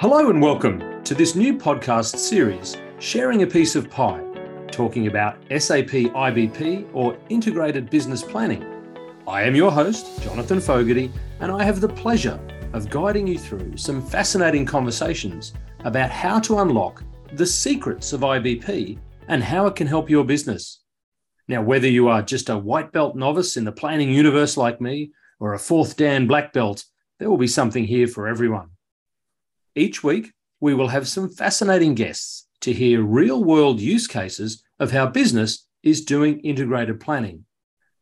Hello and welcome to this new podcast series, Sharing a Piece of Pie, talking about SAP IBP or Integrated Business Planning. I am your host, Jonathan Fogarty, and I have the pleasure of guiding you through some fascinating conversations about how to unlock the secrets of IBP and how it can help your business. Now, whether you are just a white belt novice in the planning universe like me or a fourth Dan black belt, there will be something here for everyone. Each week, we will have some fascinating guests to hear real world use cases of how business is doing integrated planning.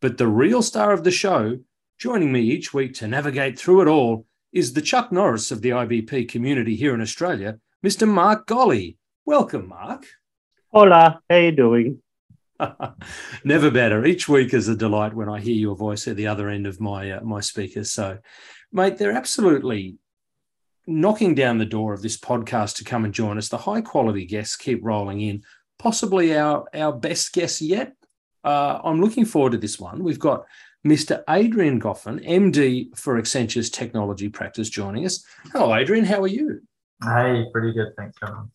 But the real star of the show, joining me each week to navigate through it all, is the Chuck Norris of the IBP community here in Australia, Mr. Mark Golley. Welcome, Mark. Hola, how you doing? Never better. Each week is a delight when I hear your voice at the other end of my uh, my speakers. So, mate, they're absolutely knocking down the door of this podcast to come and join us. The high quality guests keep rolling in, possibly our, our best guest yet. Uh, I'm looking forward to this one. We've got Mr. Adrian Goffin, MD for Accenture's technology practice, joining us. Hello, Adrian. How are you? Hey, pretty good. Thanks, John.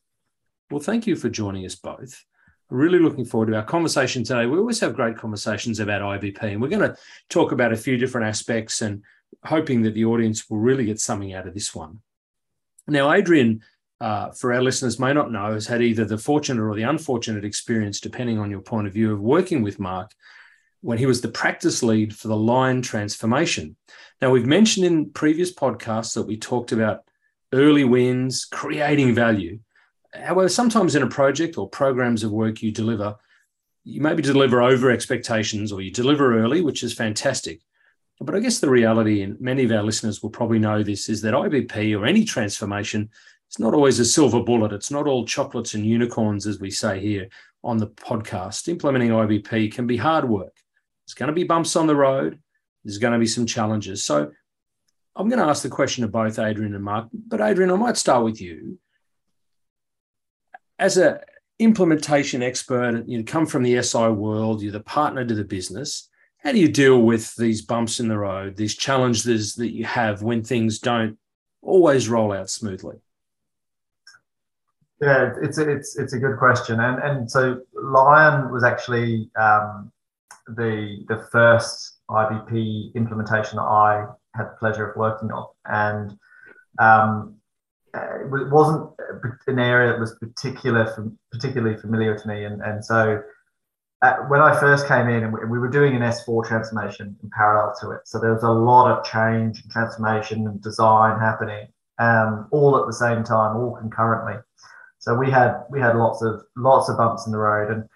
Well, thank you for joining us both. Really looking forward to our conversation today. We always have great conversations about IBP, and we're going to talk about a few different aspects and hoping that the audience will really get something out of this one. Now, Adrian, uh, for our listeners, may not know, has had either the fortunate or the unfortunate experience, depending on your point of view, of working with Mark when he was the practice lead for the Lion transformation. Now, we've mentioned in previous podcasts that we talked about early wins, creating value. However, sometimes in a project or programs of work you deliver, you maybe deliver over expectations or you deliver early, which is fantastic. But I guess the reality, and many of our listeners will probably know this, is that IBP or any transformation is not always a silver bullet. It's not all chocolates and unicorns, as we say here on the podcast. Implementing IBP can be hard work. There's going to be bumps on the road. There's going to be some challenges. So I'm going to ask the question of both Adrian and Mark. But Adrian, I might start with you. As an implementation expert, you come from the SI world, you're the partner to the business how do you deal with these bumps in the road, these challenges that you have when things don't always roll out smoothly? Yeah, it's a, it's it's a good question, and and so Lion was actually um, the the first IBP implementation that I had the pleasure of working on, and um, it wasn't an area that was particular particularly familiar to me, and and so when I first came in, and we, we, were doing an S4 transformation in parallel to it, so there was a lot of change and transformation and design happening, um, all at the same time, all concurrently. So we had we had lots of lots of bumps in the road, and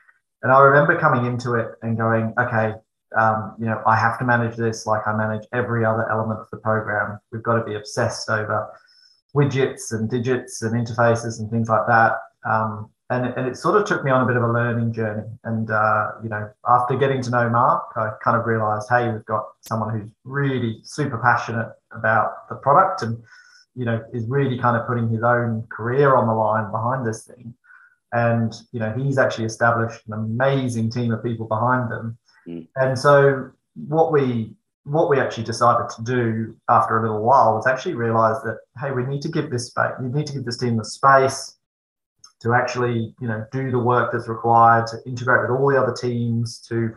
and I remember coming into it and going, okay, um, you know, I have to manage this like I manage every other element of the program. We've got to be obsessed over widgets and digits and interfaces and things like that. Um, and it, and it sort of took me on a bit of a learning journey. And uh, you know, after getting to know Mark, I kind of realised, hey, we've got someone who's really super passionate about the product, and you know, is really kind of putting his own career on the line behind this thing. And you know, he's actually established an amazing team of people behind them. Mm. And so, what we what we actually decided to do after a little while was actually realize that hey, we need to give this space. We need to give this team the space to actually you know do the work that's required to integrate with all the other teams to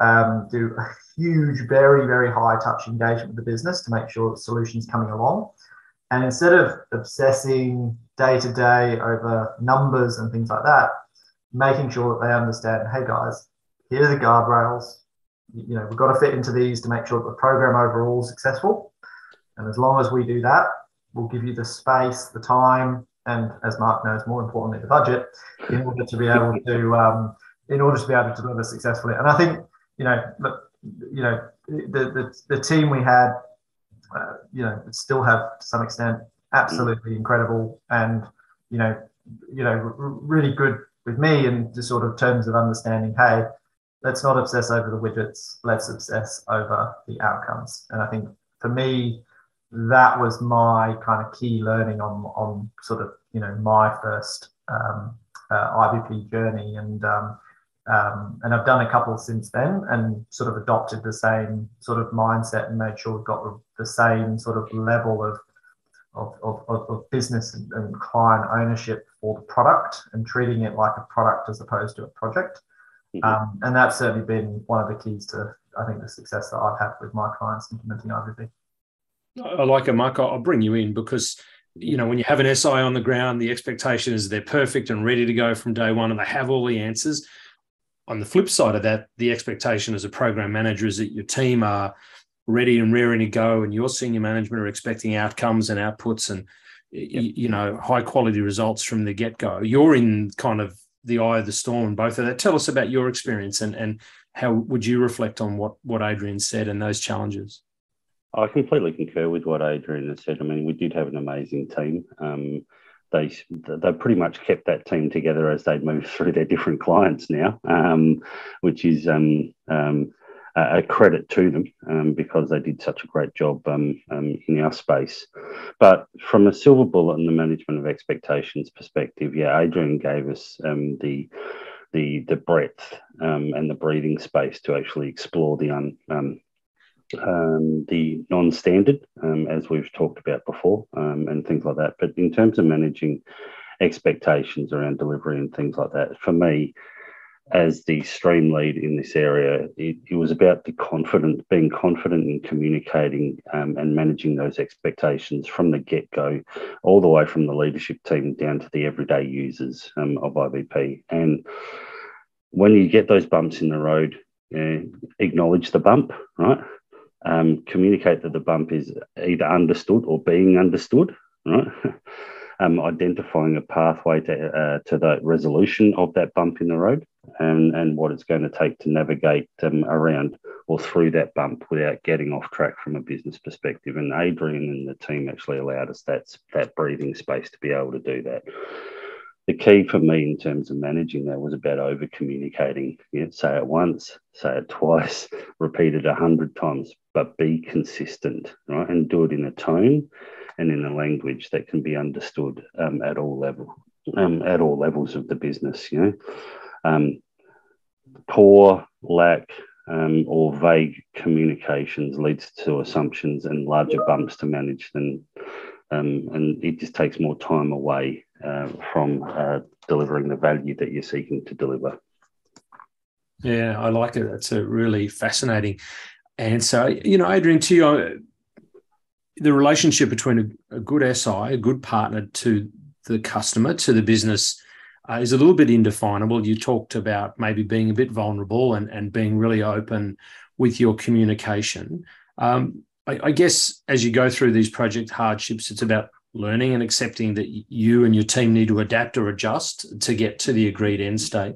um, do a huge very very high touch engagement with the business to make sure the solution's coming along. And instead of obsessing day to day over numbers and things like that making sure that they understand hey guys here are the guardrails. You know we've got to fit into these to make sure that the program overall is successful. And as long as we do that we'll give you the space the time and as Mark knows, more importantly, the budget in order to be able to um, in order to be able to deliver successfully. And I think you know, look, you know, the the, the team we had, uh, you know, still have to some extent absolutely incredible, and you know, you know, r- really good with me in the sort of terms of understanding, hey, let's not obsess over the widgets, let's obsess over the outcomes. And I think for me, that was my kind of key learning on on sort of you know my first um, uh, IBP journey, and um, um, and I've done a couple since then, and sort of adopted the same sort of mindset and made sure we've got the same sort of level of of, of, of business and, and, client ownership for the product and treating it like a product as opposed to a project. Mm-hmm. Um, and that's certainly been one of the keys to, I think, the success that I've had with my clients implementing IBP. I like it, Mark. I'll bring you in because you know when you have an SI on the ground, the expectation is they're perfect and ready to go from day one, and they have all the answers. On the flip side of that, the expectation as a program manager is that your team are ready and raring to go, and your senior management are expecting outcomes and outputs and yep. you know high quality results from the get go. You're in kind of the eye of the storm, both of that. Tell us about your experience and and how would you reflect on what what Adrian said and those challenges? I completely concur with what Adrian has said. I mean, we did have an amazing team. Um, they they pretty much kept that team together as they moved through their different clients now, um, which is um, um a credit to them um, because they did such a great job um, in our space. But from a silver bullet and the management of expectations perspective, yeah, Adrian gave us the the the breadth um, and the breathing space to actually explore the un, um, um, the non-standard, um, as we've talked about before, um, and things like that. But in terms of managing expectations around delivery and things like that, for me, as the stream lead in this area, it, it was about the confident, being confident in communicating um, and managing those expectations from the get-go, all the way from the leadership team down to the everyday users um, of IBP. And when you get those bumps in the road, uh, acknowledge the bump, right? Um, communicate that the bump is either understood or being understood, right? um, identifying a pathway to, uh, to the resolution of that bump in the road and, and what it's going to take to navigate um, around or through that bump without getting off track from a business perspective. And Adrian and the team actually allowed us that, that breathing space to be able to do that the key for me in terms of managing that was about over communicating. You know, say it once, say it twice, repeat it a hundred times, but be consistent, right? And do it in a tone and in a language that can be understood um, at all level, um, at all levels of the business. You know, um, poor lack um, or vague communications leads to assumptions and larger bumps to manage than um, and it just takes more time away uh, from uh, delivering the value that you're seeking to deliver. Yeah, I like it. That's a really fascinating answer. You know, Adrian, to you, the relationship between a, a, good SI, a good partner to the customer, to the business, uh, is a little bit indefinable. You talked about maybe being a bit vulnerable and, and being really open with your communication. Um, I, I guess as you go through these project hardships, it's about learning and accepting that you and your team need to adapt or adjust to get to the agreed end state.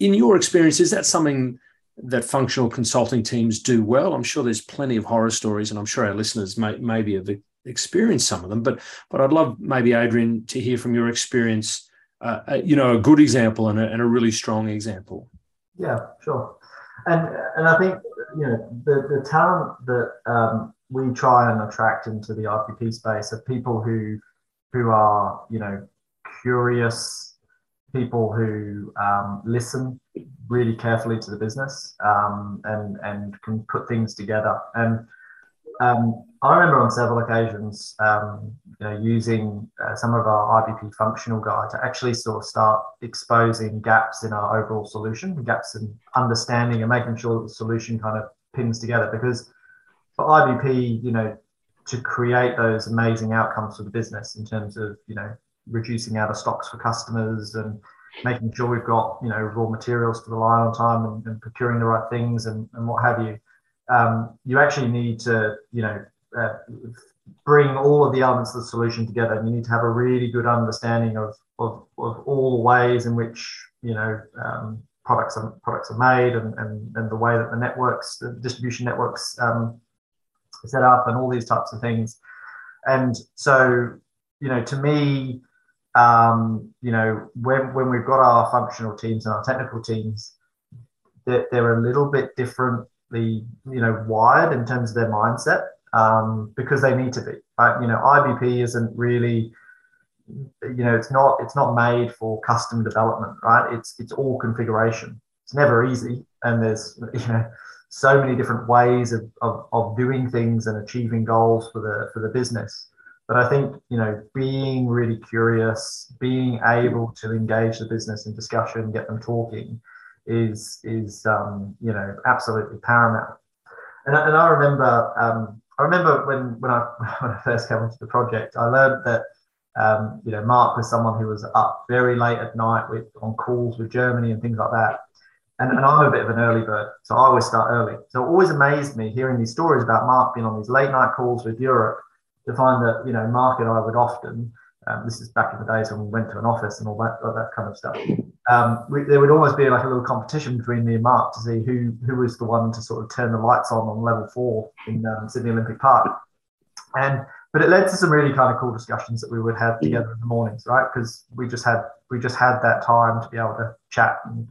In your experience, is that something that functional consulting teams do well? I'm sure there's plenty of horror stories, and I'm sure our listeners may maybe have experienced some of them. But but I'd love maybe Adrian to hear from your experience. Uh, uh you know, a good example and a, and a really strong example. Yeah, sure. And and I think you know the the talent that um, we try and attract into the IBP space are people who who are you know curious, people who um, listen really carefully to the business um, and and can put things together. And um, I remember on several occasions, um, you know, using uh, some of our IBP functional guide to actually sort of start exposing gaps in our overall solution, gaps in understanding and making sure that the solution kind of pins together. Because for IBP, you know, to create those amazing outcomes for the business in terms of, you know, reducing out of stocks for customers and making sure we've got, you know, raw materials to the line on time and, and procuring the right things and, and what have you um, you actually need to, you know, uh, bring all of the elements of the solution together. And you need to have a really good understanding of, of, of all the ways in which, you know, um, products are, products are made and, and, and the way that the networks, the distribution networks um, set up and all these types of things. And so, you know, to me, um, you know, when, when we've got our functional teams and our technical teams, they're, they're a little bit differently, you know wired in terms of their mindset um, because they need to be. Right? You know, IBP isn't really you know it's not it's not made for custom development right it's it's all configuration it's never easy and there's you know so many different ways of, of, of doing things and achieving goals for the for the business But I think you know being really curious, being able to engage the business in discussion, get them talking, is is um, you know absolutely paramount. And, and I remember um, I remember when when I when I first came into the project, I learned that um, you know Mark was someone who was up very late at night with on calls with Germany and things like that. And, and I'm a bit of an early bird, so I always start early. So it always amazed me hearing these stories about Mark being on these late night calls with Europe to find that you know Mark and I would often um, this is back in the days when we went to an office and all that, all that kind of stuff. Um, we, there would always be like a little competition between me and Mark to see who who was the one to sort of turn the lights on on level four in um, Sydney Olympic Park. And but it led to some really kind of cool discussions that we would have together in the mornings, right? Because we just had we just had that time to be able to chat and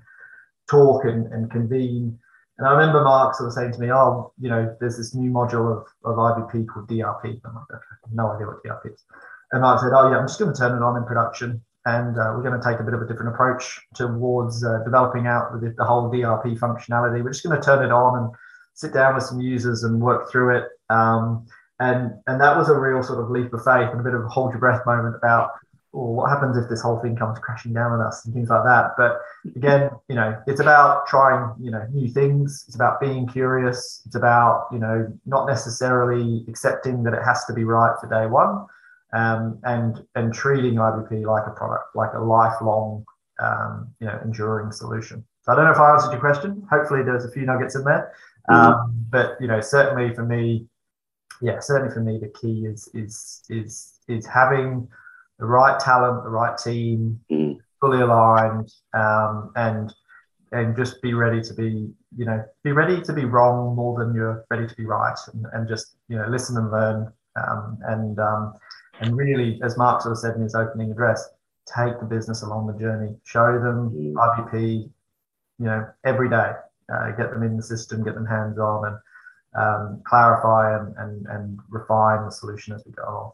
talk and, and convene. And I remember Mark sort of saying to me, "Oh, you know, there's this new module of, of IBP called DRP." I'm like, "I have no idea what DRP is." And Mark said, "Oh yeah, I'm just going to turn it on in production, and uh, we're going to take a bit of a different approach towards uh, developing out the, the, whole DRP functionality. We're just going to turn it on and sit down with some users and work through it." Um, and and that was a real sort of leap of faith and a bit of a hold your breath moment about well, what happens if this whole thing comes crashing down on us and things like that. But again, you know, it's about trying, you know, new things. It's about being curious. It's about, you know, not necessarily accepting that it has to be right for day one um, and and treating IBP like a product, like a lifelong, um, you know, enduring solution. So I don't know if I answered your question. Hopefully, there's a few nuggets in there. Mm-hmm. Um, but you know, certainly for me, yeah, certainly for me, the key is is is is having the right talent, the right team, mm. fully aligned, um, and and just be ready to be, you know, be ready to be wrong more than you're ready to be right, and, and just you know listen and learn, um, and um, and really, as Mark sort of said in his opening address, take the business along the journey, show them mm. IBP, you know, every day, uh, get them in the system, get them hands on, and um, clarify and, and and refine the solution as we go along.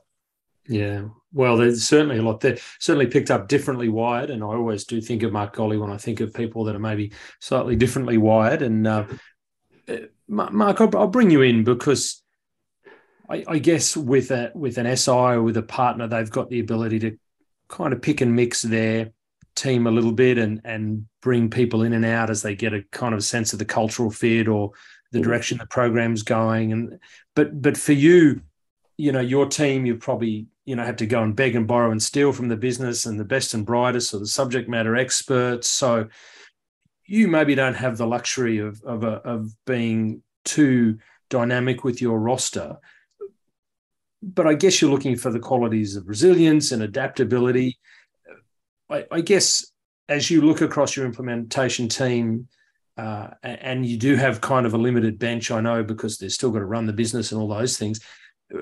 Yeah, well, there's certainly a lot there. Certainly picked up differently wired, and I always do think of Mark Golley when I think of people that are maybe slightly differently wired. And uh, uh Mark, I'll, bring you in because I, I, guess with a with an SI or with a partner, they've got the ability to kind of pick and mix their team a little bit and and bring people in and out as they get a kind of sense of the cultural fit or the mm. direction the program's going. And but but for you, you know, your team, you've probably you know had to go and beg and borrow and steal from the business and the best and brightest or the subject matter experts. So you maybe don't have the luxury of of, a, of being too dynamic with your roster but i guess you're looking for the qualities of resilience and adaptability. I, I guess as you look across your implementation team uh, and you do have kind of a limited bench, I know, because they're still got to run the business and all those things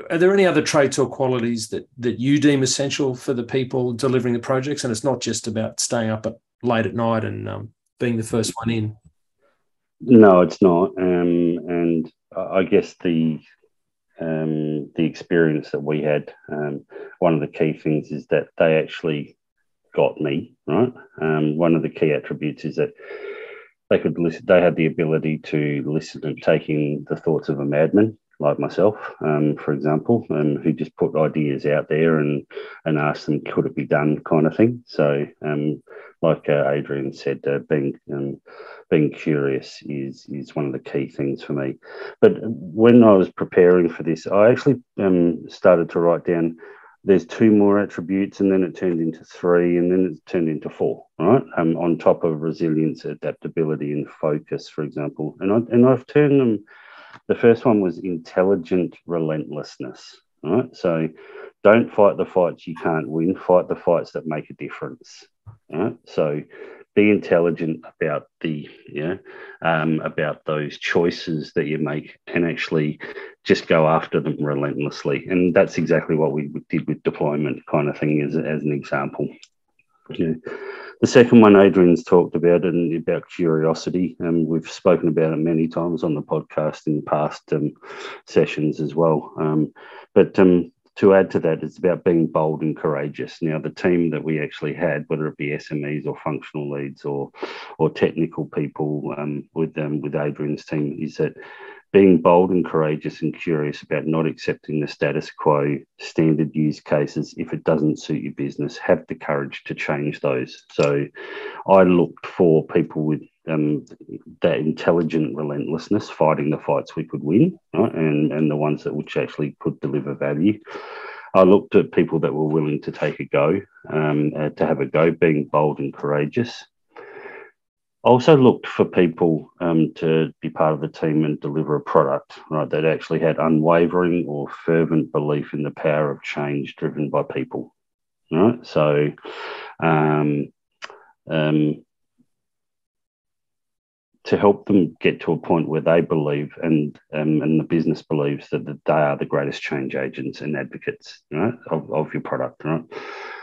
are there any other traits or qualities that that you deem essential for the people delivering the projects? And it's not just about staying up at, late at night and um, being the first one in. No, it's not. Um, and I guess the um, the experience that we had, um, one of the key things is that they actually got me right. Um, one of the key attributes is that they could listen. They had the ability to listen and take in the thoughts of a madman like myself, um, for example, um, who just put ideas out there and and asked them, could it be done, kind of thing. So, um, like uh, Adrian said, uh, being um, being curious is is one of the key things for me. But when I was preparing for this, I actually um, started to write down. There's two more attributes, and then it turned into three, and then it turned into four. Right, um, on top of resilience, adaptability, and focus, for example. And I and I've turned them the first one was intelligent relentlessness. Right. So don't fight the fights you can't win, fight the fights that make a difference. Right. So be intelligent about the yeah um, about those choices that you make and actually just go after them relentlessly and that's exactly what we did with deployment kind of thing as, as an example The second one, Adrian's talked about and about curiosity, and um, we've spoken about it many times on the podcast in past um, sessions as well. Um, but um, to add to that, it's about being bold and courageous. Now, the team that we actually had, whether it be SMEs or functional leads or or technical people um, with um, with Adrian's team, is that being bold and courageous and curious about not accepting the status quo standard use cases if it doesn't suit your business have the courage to change those so i looked for people with um, that intelligent relentlessness fighting the fights we could win right? and and the ones that which actually could deliver value I looked at people that were willing to take a go, um, uh, to have a go, being bold and courageous also looked for people um, to be part of the team and deliver a product right that actually had unwavering or fervent belief in the power of change driven by people right? So um, um, to help them get to a point where they believe and um, and the business believes that, that they are the greatest change agents and advocates right, of, of your product right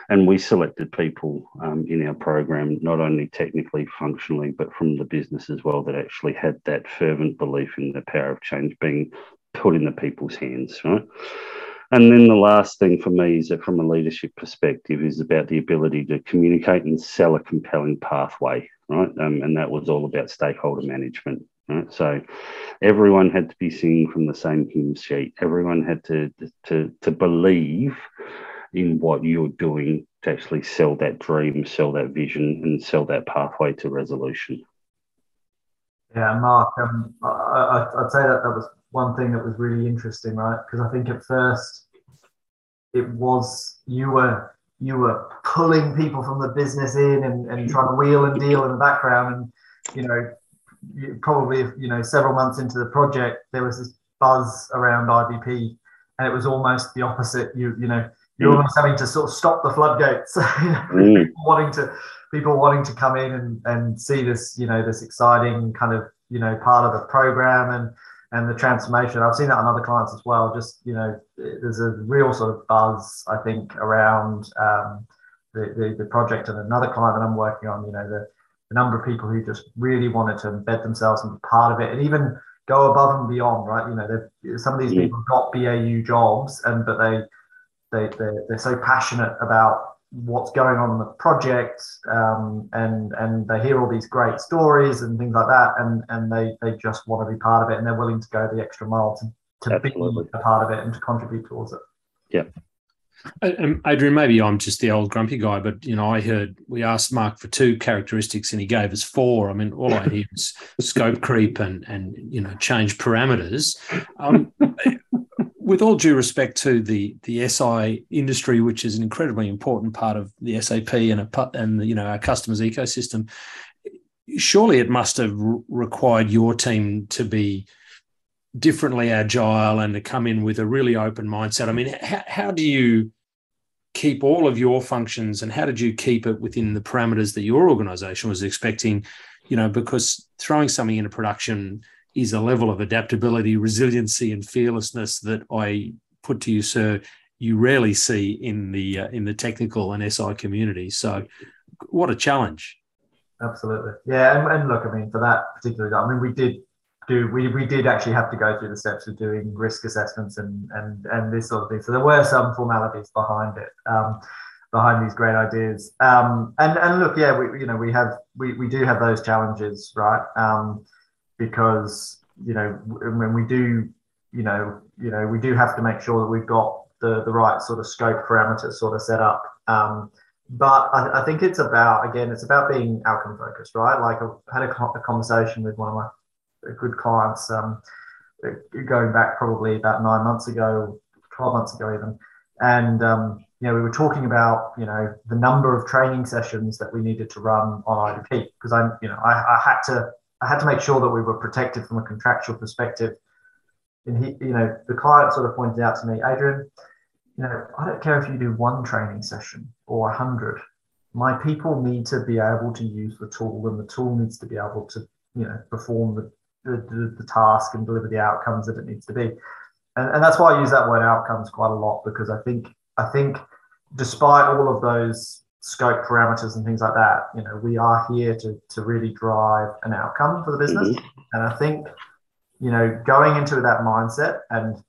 and we selected people um, in our program, not only technically, functionally, but from the business as well, that actually had that fervent belief in the power of change being put in the people's hands, right? And then the last thing for me is that from a leadership perspective is about the ability to communicate and sell a compelling pathway, right? Um, and that was all about stakeholder management, right? So everyone had to be singing from the same hymn sheet. Everyone had to to to believe in what you're doing to actually sell that dream, sell that vision, and sell that pathway to resolution. Yeah, Mark, um, I, would say that that was one thing that was really interesting, right? Because I think at first it was you were you were pulling people from the business in and, and trying to wheel and deal in the background, and you know, probably you know several months into the project there was this buzz around IBP, and it was almost the opposite. You you know you're mm. almost having to sort of stop the floodgates. mm. wanting to people wanting to come in and, and see this, you know, this exciting kind of, you know, part of the program and and the transformation. I've seen that on other clients as well. Just, you know, there's a real sort of buzz, I think, around um, the, the, the project and another client that I'm working on, you know, the, the number of people who just really wanted to embed themselves and be part of it and even go above and beyond, right? You know, some of these people got BAU jobs and but they they, they're, they're so passionate about what's going on in the project um, and and they hear all these great stories and things like that and and they they just want to be part of it and they're willing to go the extra mile to, to be a part of it and to contribute towards it yeah and Adrian, maybe I'm just the old grumpy guy, but you know, I heard we asked Mark for two characteristics and he gave us four. I mean, all I hear is scope creep and and you know change parameters. Um, with all due respect to the the SI industry, which is an incredibly important part of the SAP and a, and you know our customers' ecosystem, surely it must have re- required your team to be differently agile and to come in with a really open mindset. I mean, how, how do you keep all of your functions and how did you keep it within the parameters that your organization was expecting? You know, because throwing something into production is a level of adaptability, resiliency, and fearlessness that I put to you, sir, you rarely see in the uh, in the technical and SI community. So, what a challenge! Absolutely, yeah. And, and, look, I mean, for that particular, I mean, we did do we, we did actually have to go through the steps of doing risk assessments and and and this sort of thing. So there were some formalities behind it. Um, behind these great ideas um, and and look yeah we you know we have we, we do have those challenges right um, because you know when we do you know you know we do have to make sure that we've got the the right sort of scope parameters sort of set up. Um, but I, I, think it's about again it's about being outcome focused, right? Like I had a, a conversation with one of my good clients um, going back probably about nine months ago, twelve months ago even, and um, you know, we were talking about, you know, the number of training sessions that we needed to run on IBP because I, you know, I, I, had to I had to make sure that we were protected from a contractual perspective. And he, you know, the client sort of pointed out to me, Adrian, you know, I don't care if you do one training session or a hundred. My people need to be able to use the tool, and the tool needs to be able to, you know, perform the the, the, task and deliver the outcomes that it needs to be. And, and that's why I use that word outcomes quite a lot because I think I think despite all of those scope parameters and things like that. You know, we are here to, to really drive an outcome for the business. Mm-hmm. And I think, you know, going into that mindset and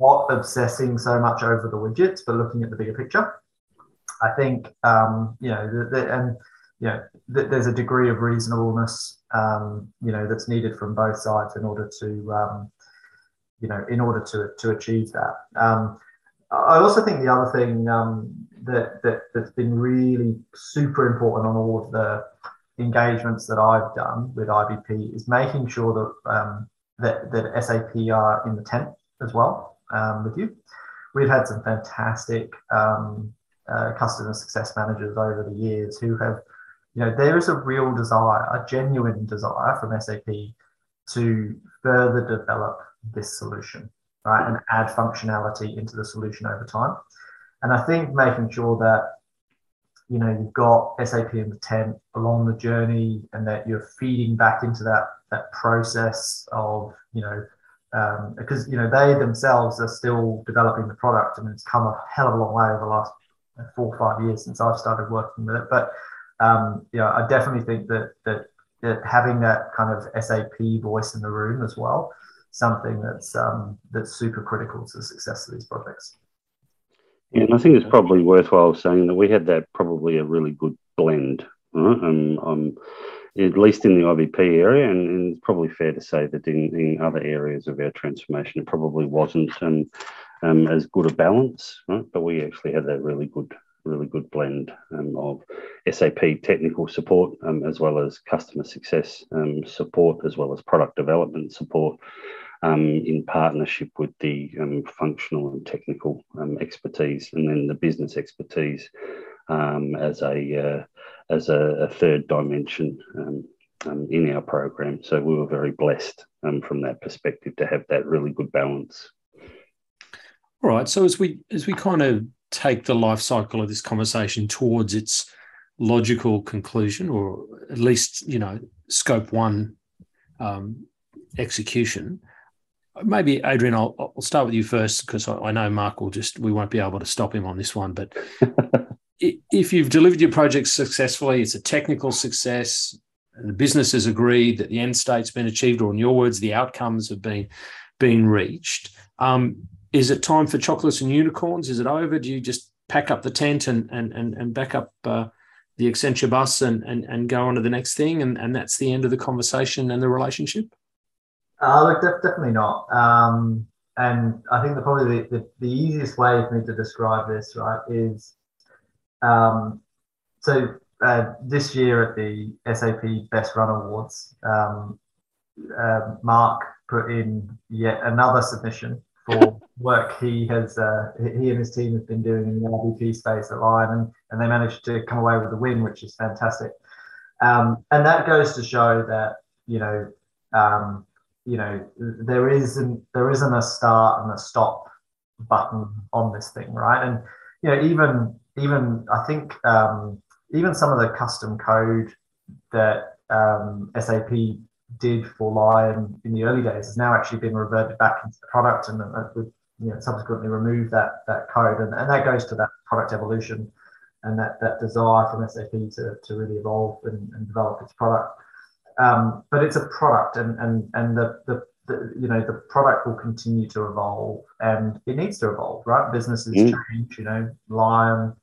not obsessing so much over the widgets, but looking at the bigger picture, I think, um, you know, the, the, and, you know, th- there's a degree of reasonableness, um, you know, that's needed from both sides in order to, um, you know, in order to to achieve that. Um, I also think the other thing um, that, that that's been really super important on all of the engagements that I've done with IBP is making sure that um, that, that SAP are in the tent as well um, with you. We've had some fantastic um, uh, customer success managers over the years who have, you know, there is a real desire, a genuine desire from SAP to further develop this solution, right, and add functionality into the solution over time. And I think making sure that you know you've got SAP in the tent along the journey, and that you're feeding back into that that process of you know um, because you know they themselves are still developing the product, and it's come a hell of a long way over the last four or five years since I've started working with it. But um, know, I definitely think that that that having that kind of SAP voice in the room as well, something that's um, that's super critical to the success of these projects. Yeah, and I think it's probably worthwhile saying that we had that probably a really good blend, right? Um, um, at least in the IBP area, and, and, it's probably fair to say that in, in other areas of our transformation, it probably wasn't um, um, as good a balance, right? But we actually had that really good, really good blend um, of SAP technical support um, as well as customer success um, support, as well as product development support in partnership with the um, functional and technical um, expertise, and then the business expertise um, as a uh, as a, a, third dimension um, um, in our program. So we were very blessed from that perspective to have that really good balance. All right. So as we as we kind of take the life cycle of this conversation towards its logical conclusion, or at least you know scope one um, execution maybe Adrian, I'll, I'll start with you first because I, I, know Mark will just we won't be able to stop him on this one. But if you've delivered your project successfully, it's a technical success, and the business has agreed that the end state's been achieved, or in your words, the outcomes have been been reached. Um, is it time for chocolates and unicorns? Is it over? Do you just pack up the tent and and and, and back up uh, the Accenture bus and, and and go on to the next thing, and and that's the end of the conversation and the relationship? Uh, look, def- definitely not. Um, and I think the probably the, the, the, easiest way for me to describe this, right, is um, so uh, this year at the SAP Best Run Awards, um, uh, Mark put in yet another submission for work he has uh, he and his team have been doing in the IBP space at Lion, and, and they managed to come away with the win, which is fantastic. Um, and that goes to show that you know um, you know there isn't there isn't a start and a stop button on this thing right? And you know even even i think um, even some of the custom code that um, sap did for lion in the early days has now actually been reverted back into the product and uh, we've you know subsequently removed that that code. And, and that goes to that product evolution and that that desire from sap to, to really evolve and, and develop its product um, but it's a product, and and and the, the the, you know the product will continue to evolve and it needs to evolve right? Businesses mm. change you know lion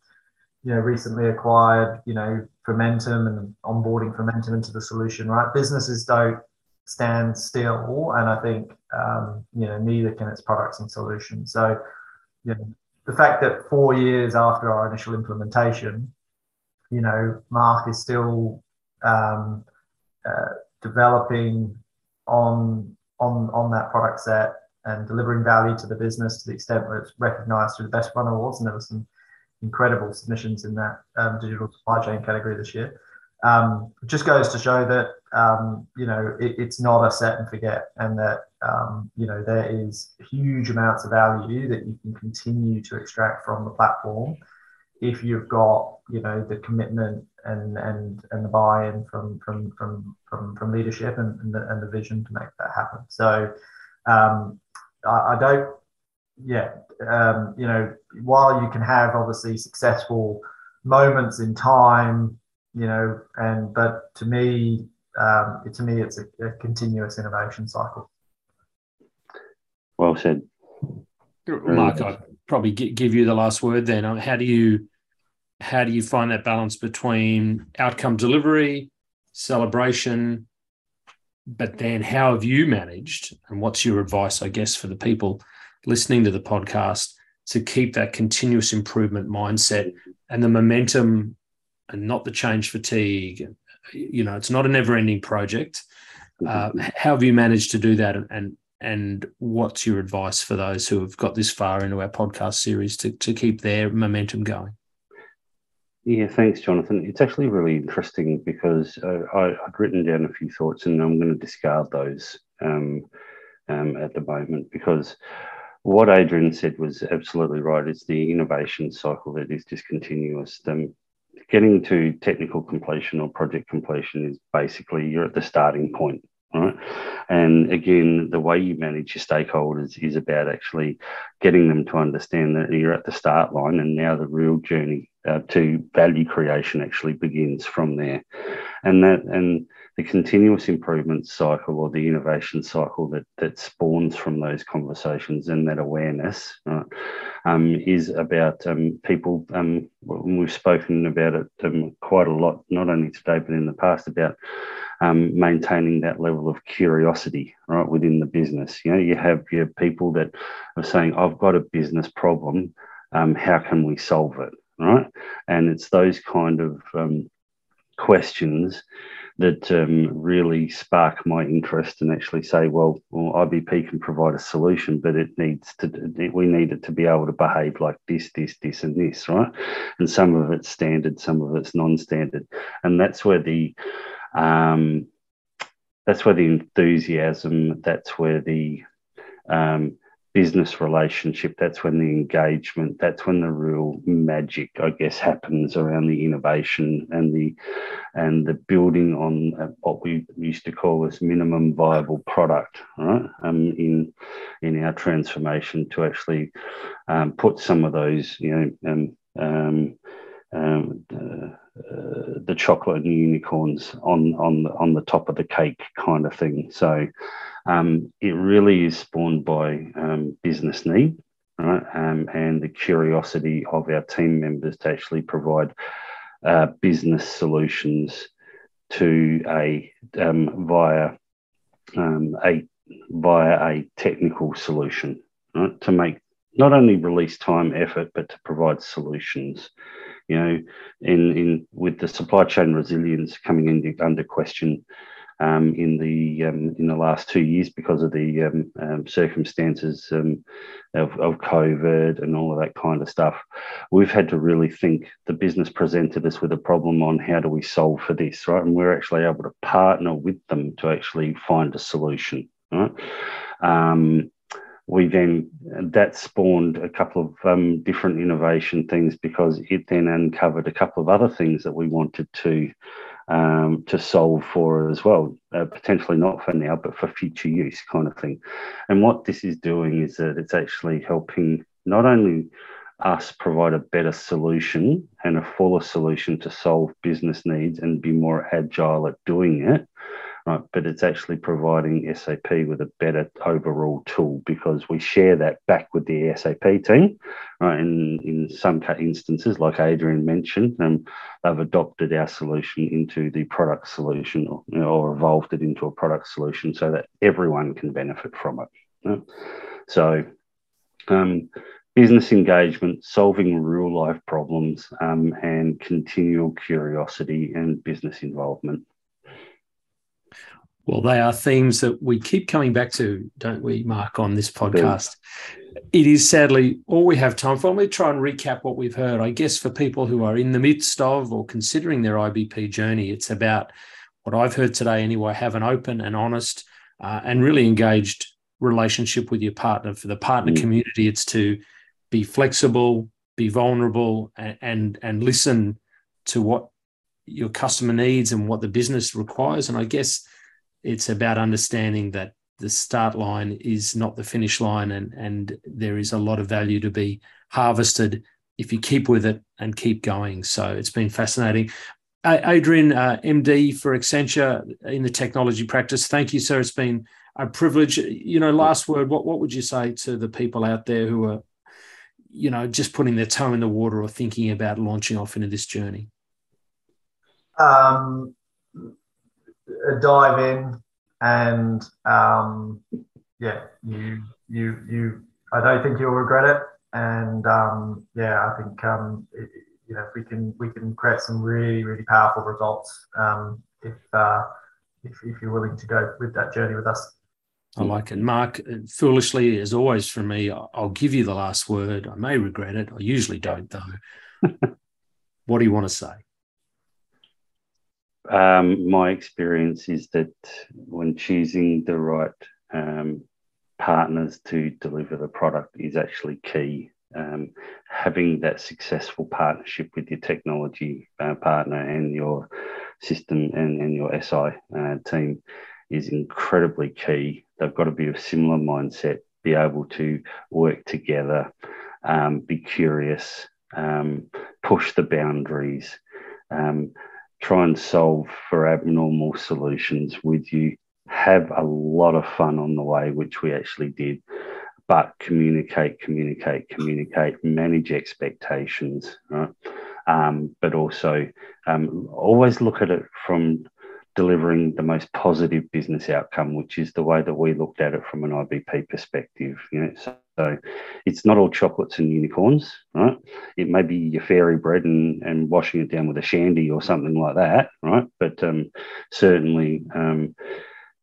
you know recently acquired you know Fermentum and onboarding Fermentum into the solution right? Businesses don't stand still and i think um, you know neither can its products and solutions. So you know the fact that four years after our initial implementation you know mark is still um, uh, developing on on on that product set and delivering value to the business to the extent where it's recognized through the best run awards. And there were some incredible submissions in that um, digital supply chain category this year. Um, it just goes to show that um, you know it, it's not a set and forget and that um, you know there is huge amounts of value that you can continue to extract from the platform if you've got you know the commitment and and and the buy-in from from from from, from leadership and, and, the, and the vision to make that happen. So um, I, I, don't yeah um, you know while you can have obviously successful moments in time you know and but to me um, to me it's a, a continuous innovation cycle. Well said. Mark i probably give you the last word then. How do you how do you find that balance between outcome delivery, celebration, but then how have you managed and what's your advice i guess for the people listening to the podcast to keep that continuous improvement mindset and the momentum and not the change fatigue? You know it's not a never ending project. Uh, how have you managed to do that and and what's your advice for those who have got this far into our podcast series to, to keep their momentum going yeah, thanks, Jonathan. It's actually really interesting because uh, I, would written down a few thoughts and I'm going to discard those um, um, at the moment because what Adrian said was absolutely right. It's the innovation cycle that is discontinuous. Um, getting to technical completion or project completion is basically you're at the starting point right? And again, the way you manage your stakeholders is about actually getting them to understand that you're at the start line, and now the real journey uh, to value creation actually begins from there. And that and the continuous improvement cycle or the innovation cycle that that spawns from those conversations and that awareness right, um, is about um, people. Um, we've spoken about it um, quite a lot, not only today but in the past about um, maintaining that level of curiosity right within the business. You know, you have your people that are saying, "I've got a business problem. Um, how can we solve it?" Right, and it's those kind of questions that um, really spark my interest and actually say, well, well, IBP can provide a solution, but it needs to, we need it to be able to behave like this, this, this, and this, right? And some of it's standard, some of it's non-standard, and that's where the um, that's where the enthusiasm, that's where the um, business relationship, that's when the engagement, that's when the real magic, I guess, happens around the innovation and the and the building on uh, what we used to call as minimum viable product, right? Um, in in our transformation to actually um, put some of those, you know, um, um, uh, uh, the chocolate and unicorns on on on the top of the cake kind of thing. So um, it really is spawned by um, business need, right, um, and the curiosity of our team members to actually provide uh, business solutions to a um, via um, a via a technical solution right, to make not only release time effort but to provide solutions you know, in in with the supply chain resilience coming into under question um, in the um, in the last two years because of the um, um circumstances um, of, of COVID and all of that kind of stuff, we've had to really think. The business presented us with a problem on how do we solve for this, right? And we're actually able to partner with them to actually find a solution, right? We then that spawned a couple of um, different innovation things because it then uncovered a couple of other things that we wanted to um, to solve for as well, uh, potentially not for now, but for future use, kind of thing. And what this is doing is that it's actually helping not only us provide a better solution and a fuller solution to solve business needs and be more agile at doing it, right? But it's actually providing SAP with a better overall tool because we share that back with the SAP team, right? In in some instances, like Adrian mentioned, um, they've adopted our solution into the product solution or, you know, or evolved it into a product solution so that everyone can benefit from it. So. Um, business engagement, solving real life problems, um, and continual curiosity and business involvement. Well, they are themes that we keep coming back to, don't we, Mark, on this podcast? It is sadly all we have time for. Let me try and recap what we've heard. I guess for people who are in the midst of or considering their IBP journey, it's about what I've heard today anyway have an open and honest uh, and really engaged relationship with your partner. For the partner mm. community, it's to be flexible, be vulnerable, and, and, and listen to what your customer needs and what the business requires. And I guess it's about understanding that the start line is not the finish line and and there is a lot of value to be harvested if you keep with it and keep going. So it's been fascinating. Adrian uh, md for accenture in the technology practice. Thank you sir. It's been a privilege. You know last word what, what would you say to the people out there who are you know just putting their toe in the water or thinking about launching off into this journey? Um, dive in, and um, yeah, you you you. I don't think you'll regret it, and um, yeah, I think um, it, you know we can we can create some really really powerful results um, if, uh, if if you're willing to go with that journey with us. I like it. Mark, foolishly, as always, for me, I'll give you the last word. I may regret it. I usually don't, though. what do you want to say? Um, my experience is that when choosing the right um, partners to deliver the product is actually key. Um, having that successful partnership with your technology uh, partner and your system and, and your SI uh, team is incredibly key. They've got to be of similar mindset, be able to work together, um, be curious, um, push the boundaries, um, try and solve for abnormal solutions with you, have a lot of fun on the way, which we actually did. But communicate, communicate, communicate, manage expectations, right? Um, but also um, always look at it from delivering the most positive business outcome, which is the way that we looked at it from an IBP perspective. You know, so, so it's not all chocolates and unicorns, right? It may be your fairy bread and, and washing it down with a shandy or something like that, right? But um, certainly um,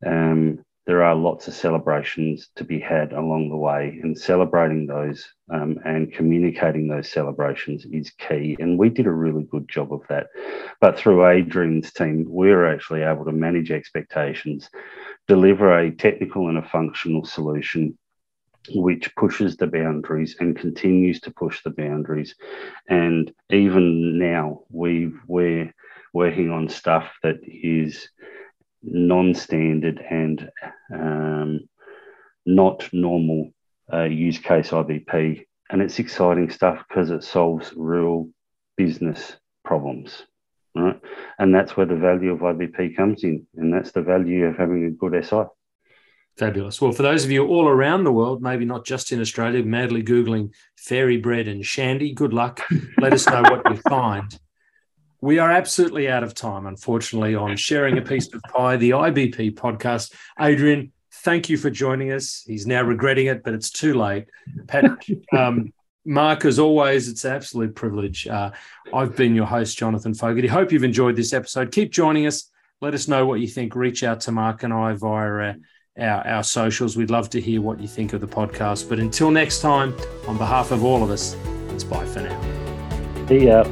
um, there are lots of celebrations to be had along the way, and celebrating those um, and communicating those celebrations is key. And we did a really good job of that. But through Adrian's team, we were actually able to manage expectations, deliver a technical and a functional solution which pushes the boundaries and continues to push the boundaries. And even now, we we're working on stuff that is non-standard and um, not normal uh, use case IBP. and it's exciting stuff because it solves real business problems, right? And that's where the value of IBP comes in, and that's the value of having a good SI. Fabulous. Well, for those of you all around the world, maybe not just in Australia, madly Googling fairy bread and shandy, good luck. Let us know what you find. We are absolutely out of time, unfortunately, on sharing a piece of pie, the IBP podcast. Adrian, thank you for joining us. He's now regretting it, but it's too late. Pat, um, Mark, as always, it's an absolute privilege. Uh, I've been your host, Jonathan Fogarty. Hope you've enjoyed this episode. Keep joining us. Let us know what you think. Reach out to Mark and I via uh, our, our socials. We'd love to hear what you think of the podcast. But until next time, on behalf of all of us, it's bye for now. See ya.